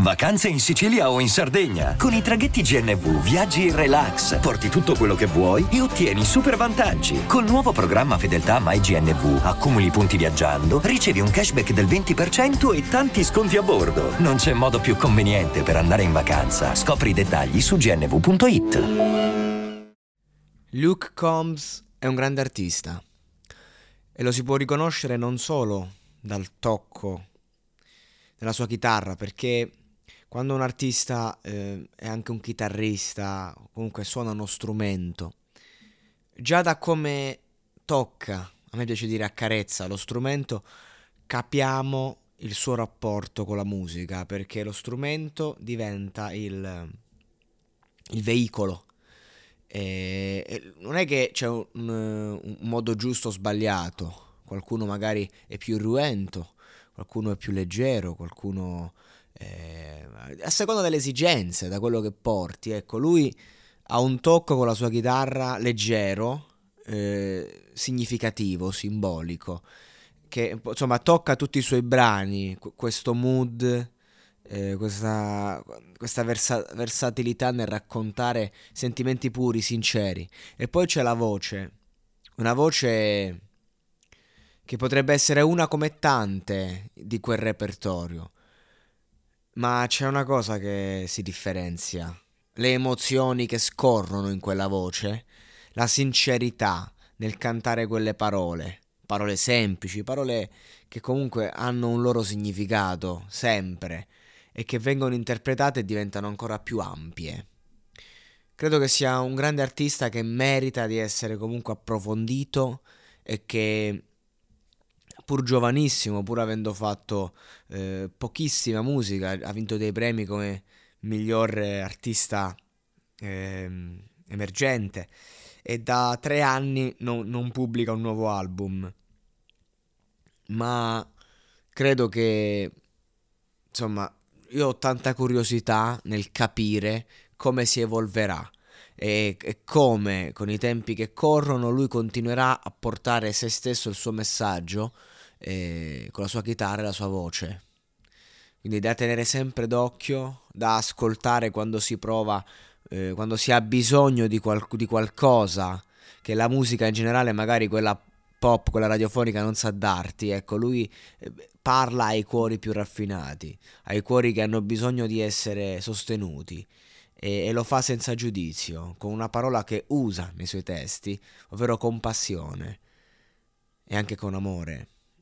Vacanze in Sicilia o in Sardegna. Con i traghetti GNV viaggi in relax, porti tutto quello che vuoi e ottieni super vantaggi. Col nuovo programma Fedeltà MyGNV accumuli punti viaggiando, ricevi un cashback del 20% e tanti sconti a bordo. Non c'è modo più conveniente per andare in vacanza. Scopri i dettagli su gnv.it. Luke Combs è un grande artista e lo si può riconoscere non solo dal tocco della sua chitarra, perché quando un artista eh, è anche un chitarrista, comunque suona uno strumento, già da come tocca, a me piace dire accarezza lo strumento, capiamo il suo rapporto con la musica, perché lo strumento diventa il, il veicolo. E, e non è che c'è un, un modo giusto o sbagliato, qualcuno magari è più irruento, qualcuno è più leggero, qualcuno eh, a seconda delle esigenze, da quello che porti. Ecco, lui ha un tocco con la sua chitarra leggero, eh, significativo, simbolico, che insomma tocca tutti i suoi brani, questo mood, eh, questa, questa versa- versatilità nel raccontare sentimenti puri, sinceri. E poi c'è la voce, una voce che potrebbe essere una come tante di quel repertorio ma c'è una cosa che si differenzia. Le emozioni che scorrono in quella voce, la sincerità nel cantare quelle parole, parole semplici, parole che comunque hanno un loro significato, sempre, e che vengono interpretate e diventano ancora più ampie. Credo che sia un grande artista che merita di essere comunque approfondito e che pur giovanissimo, pur avendo fatto eh, pochissima musica, ha vinto dei premi come miglior artista eh, emergente e da tre anni no, non pubblica un nuovo album. Ma credo che, insomma, io ho tanta curiosità nel capire come si evolverà e, e, come con i tempi che corrono lui continuerà a portare se stesso il suo messaggio eh, con la sua chitarra e la sua voce. Quindi da tenere sempre d'occhio, da ascoltare quando si prova, eh, quando si ha bisogno di, qual- di qualcosa che la musica in generale, magari quella pop, quella radiofonica non sa darti. Ecco, lui eh, parla ai cuori più raffinati, ai cuori che hanno bisogno di essere sostenuti e, e, lo fa senza giudizio, con una parola che usa nei suoi testi, ovvero compassione e anche con amore